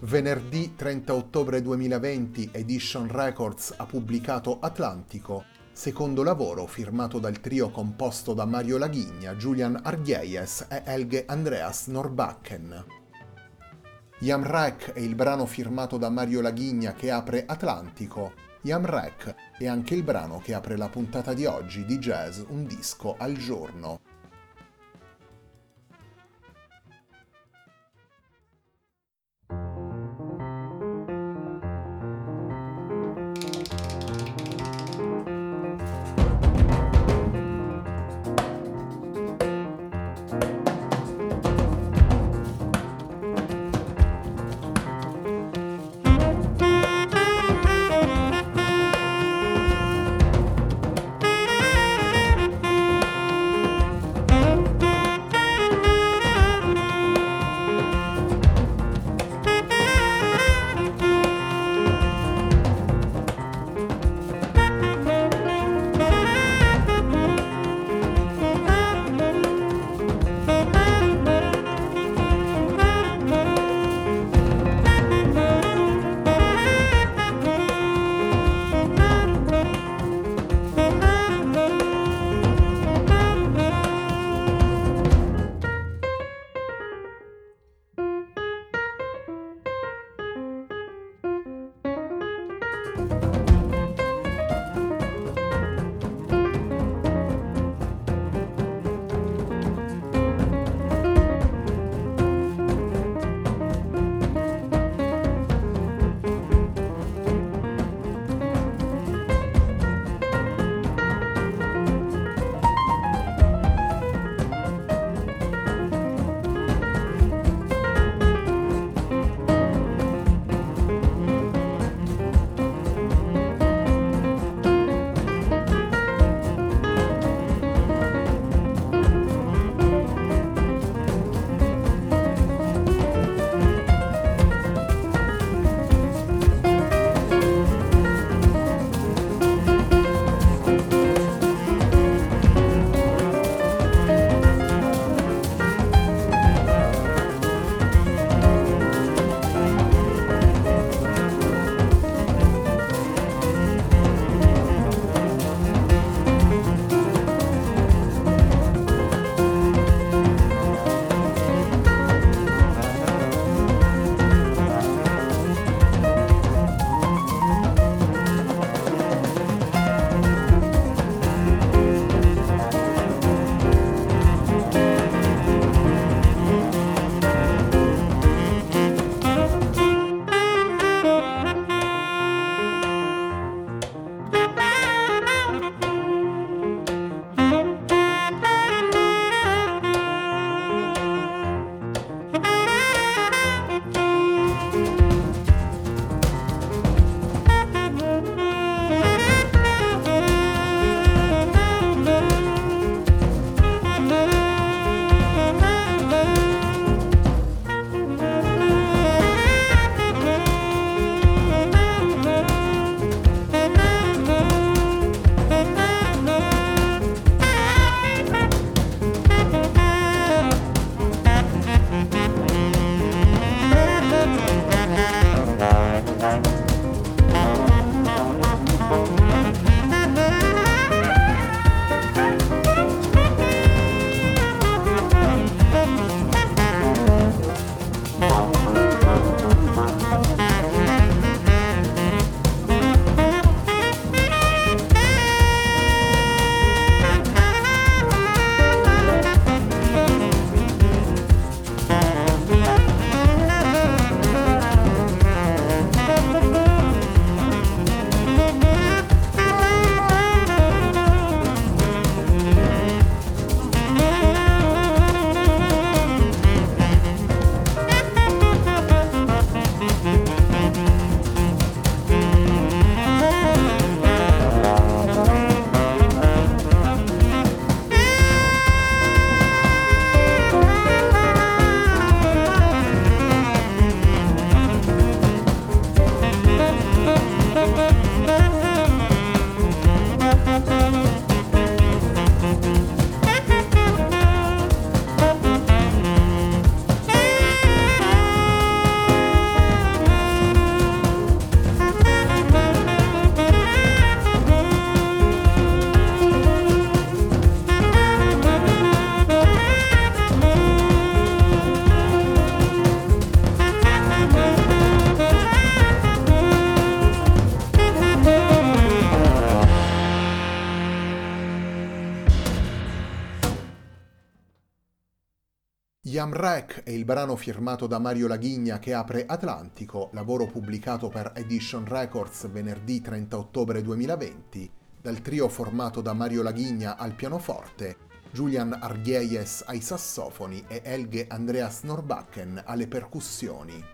Venerdì 30 ottobre 2020 Edition Records ha pubblicato Atlantico, secondo lavoro firmato dal trio composto da Mario Laghigna, Julian Arghies e Elge Andreas Norbakken. Yamrek è il brano firmato da Mario Laghigna che apre Atlantico. Yamrek è anche il brano che apre la puntata di oggi di Jazz Un disco al giorno. Yamrek è il brano firmato da Mario Laghigna che apre Atlantico, lavoro pubblicato per Edition Records venerdì 30 ottobre 2020, dal trio formato da Mario Laghigna al pianoforte, Julian Arghieyes ai sassofoni e Elge Andreas Norbacken alle percussioni.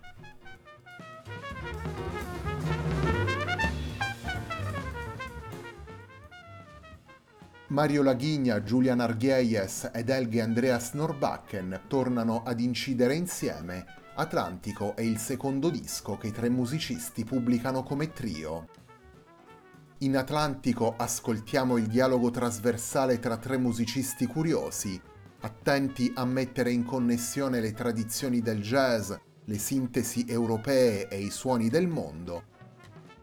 Mario Laghigna, Julian Arghieyes ed Elge Andreas Norbacken tornano ad incidere insieme. Atlantico è il secondo disco che i tre musicisti pubblicano come trio. In Atlantico ascoltiamo il dialogo trasversale tra tre musicisti curiosi, attenti a mettere in connessione le tradizioni del jazz, le sintesi europee e i suoni del mondo,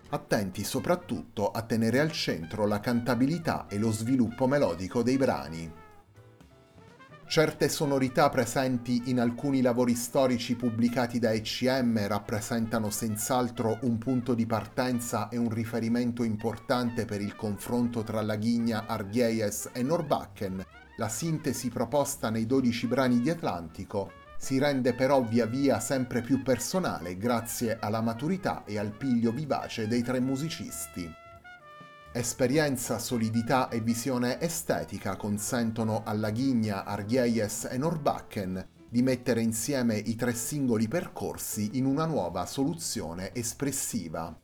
attenti soprattutto a tenere al centro la cantabilità e lo sviluppo melodico dei brani. Certe sonorità presenti in alcuni lavori storici pubblicati da ECM rappresentano senz'altro un punto di partenza e un riferimento importante per il confronto tra Laghigna, Arghieyes e Norbakken, la sintesi proposta nei 12 brani di Atlantico si rende però via via sempre più personale grazie alla maturità e al piglio vivace dei tre musicisti. Esperienza, solidità e visione estetica consentono alla Ghigna, Arghieyes e Norbakken di mettere insieme i tre singoli percorsi in una nuova soluzione espressiva.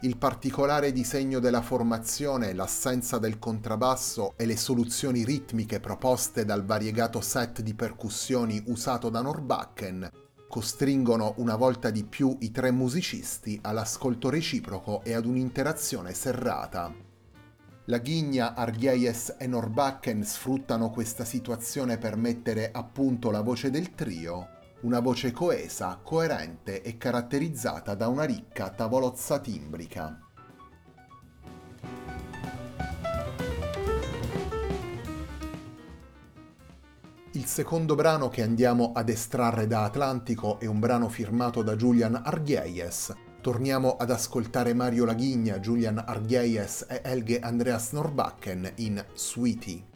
Il particolare disegno della formazione, l'assenza del contrabbasso e le soluzioni ritmiche proposte dal variegato set di percussioni usato da Norbakken costringono una volta di più i tre musicisti all'ascolto reciproco e ad un'interazione serrata. La Ghigna, Arghieyes e Norbakken sfruttano questa situazione per mettere a punto la voce del trio una voce coesa, coerente e caratterizzata da una ricca tavolozza timbrica. Il secondo brano che andiamo ad estrarre da Atlantico è un brano firmato da Julian Arghieyes. Torniamo ad ascoltare Mario Laghigna, Julian Arghieyes e Elge Andreas Norbakken in Sweetie.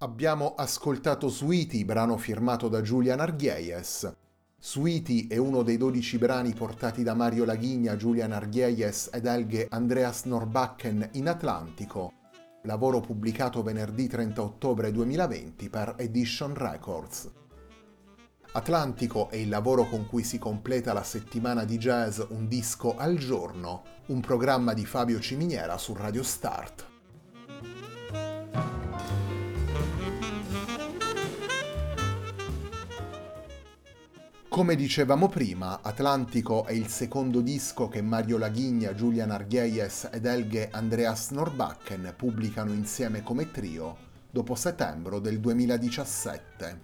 Abbiamo ascoltato Sweetie, brano firmato da Julian Arghieyes. Sweetie è uno dei 12 brani portati da Mario Laghigna, Julian Arghieyes ed Elge Andreas Norbacken in Atlantico, lavoro pubblicato venerdì 30 ottobre 2020 per Edition Records. Atlantico è il lavoro con cui si completa la settimana di jazz Un disco al giorno, un programma di Fabio Ciminiera su Radio Start. Come dicevamo prima, Atlantico è il secondo disco che Mario Laghigna, Julian Arghieyes ed Elge Andreas Norbacken pubblicano insieme come trio dopo settembre del 2017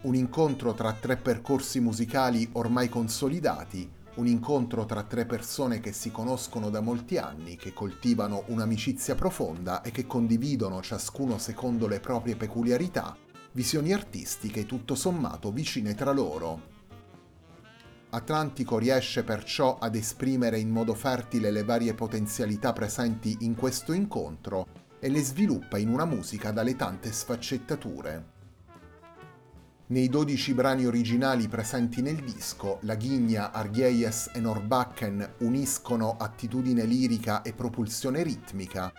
un incontro tra tre percorsi musicali ormai consolidati, un incontro tra tre persone che si conoscono da molti anni, che coltivano un'amicizia profonda e che condividono ciascuno secondo le proprie peculiarità, visioni artistiche tutto sommato vicine tra loro. Atlantico riesce perciò ad esprimere in modo fertile le varie potenzialità presenti in questo incontro e le sviluppa in una musica dalle tante sfaccettature. Nei 12 brani originali presenti nel disco, la Ghigna, Arghieyes e Norbacken uniscono attitudine lirica e propulsione ritmica,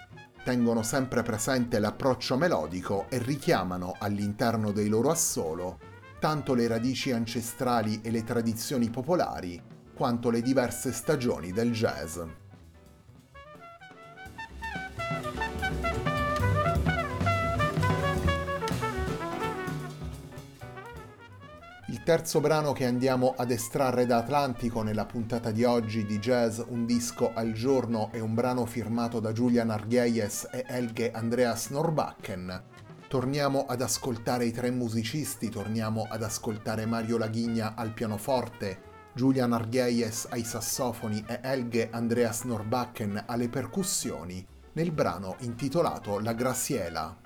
tengono sempre presente l'approccio melodico e richiamano all'interno dei loro assolo tanto le radici ancestrali e le tradizioni popolari, quanto le diverse stagioni del jazz. Terzo brano che andiamo ad estrarre da Atlantico nella puntata di oggi di Jazz Un disco al giorno è un brano firmato da Julian Arghieyes e Elge Andreas Norbacken. Torniamo ad ascoltare i tre musicisti, torniamo ad ascoltare Mario Laghigna al pianoforte, Julian Arghieyes ai sassofoni e Elge Andreas Norbacken alle percussioni, nel brano intitolato La Graciela.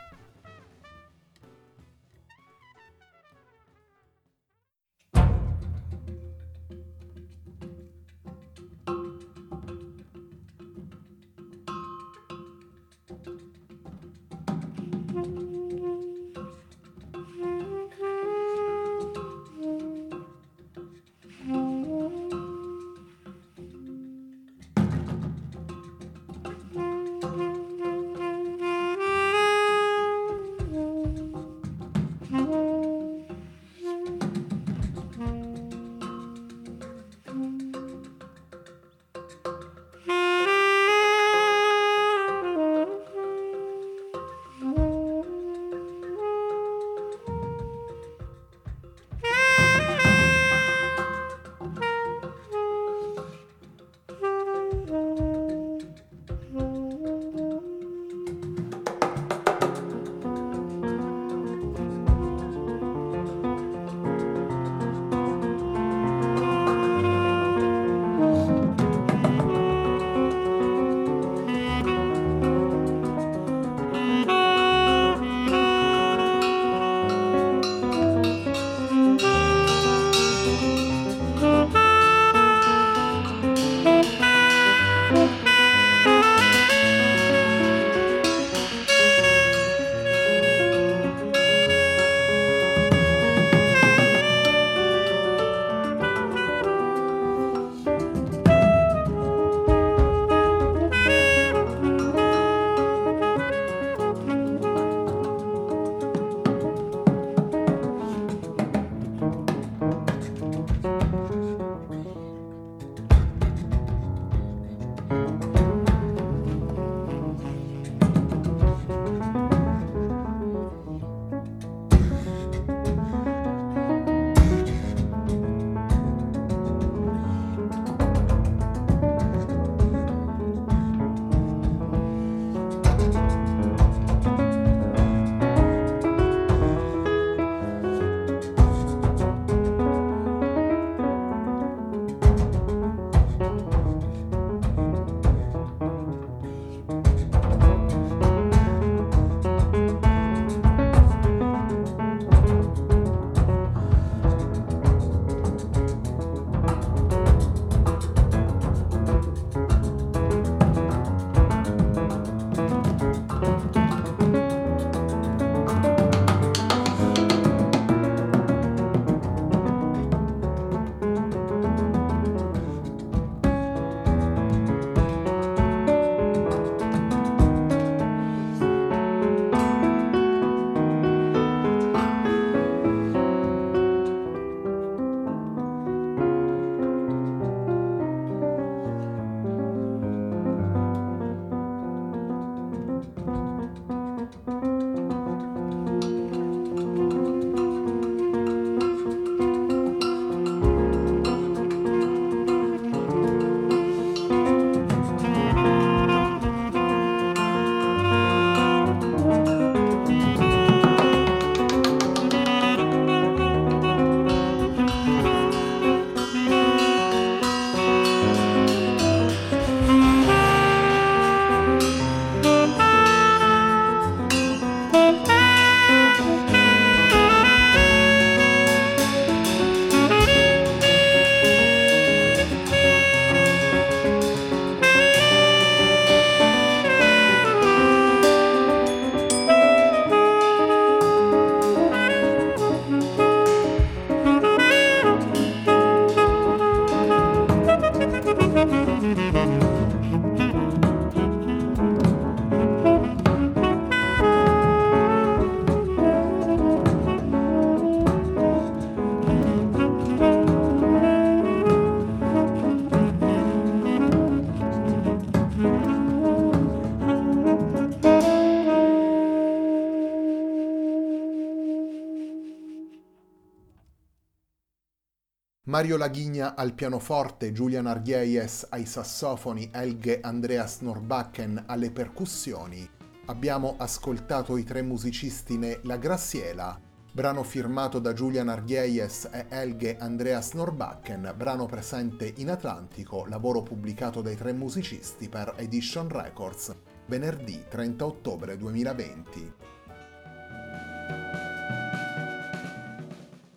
Mario Laghigna al pianoforte, Julian Arghieies ai sassofoni, Elge Andreas Norbacken alle percussioni. Abbiamo ascoltato i tre musicisti ne La Graziela, brano firmato da Julian Arghieies e Elge Andreas Norbacken, brano presente in Atlantico, lavoro pubblicato dai tre musicisti per Edition Records, venerdì 30 ottobre 2020.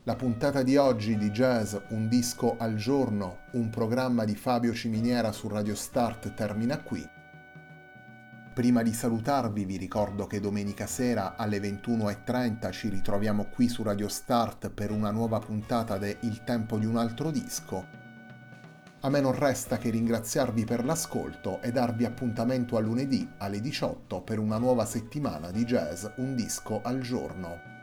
La puntata di oggi di Jazz Un disco al giorno, un programma di Fabio Ciminiera su Radio Start termina qui. Prima di salutarvi vi ricordo che domenica sera alle 21.30 ci ritroviamo qui su Radio Start per una nuova puntata de Il tempo di un altro disco. A me non resta che ringraziarvi per l'ascolto e darvi appuntamento a lunedì alle 18 per una nuova settimana di jazz Un disco al giorno.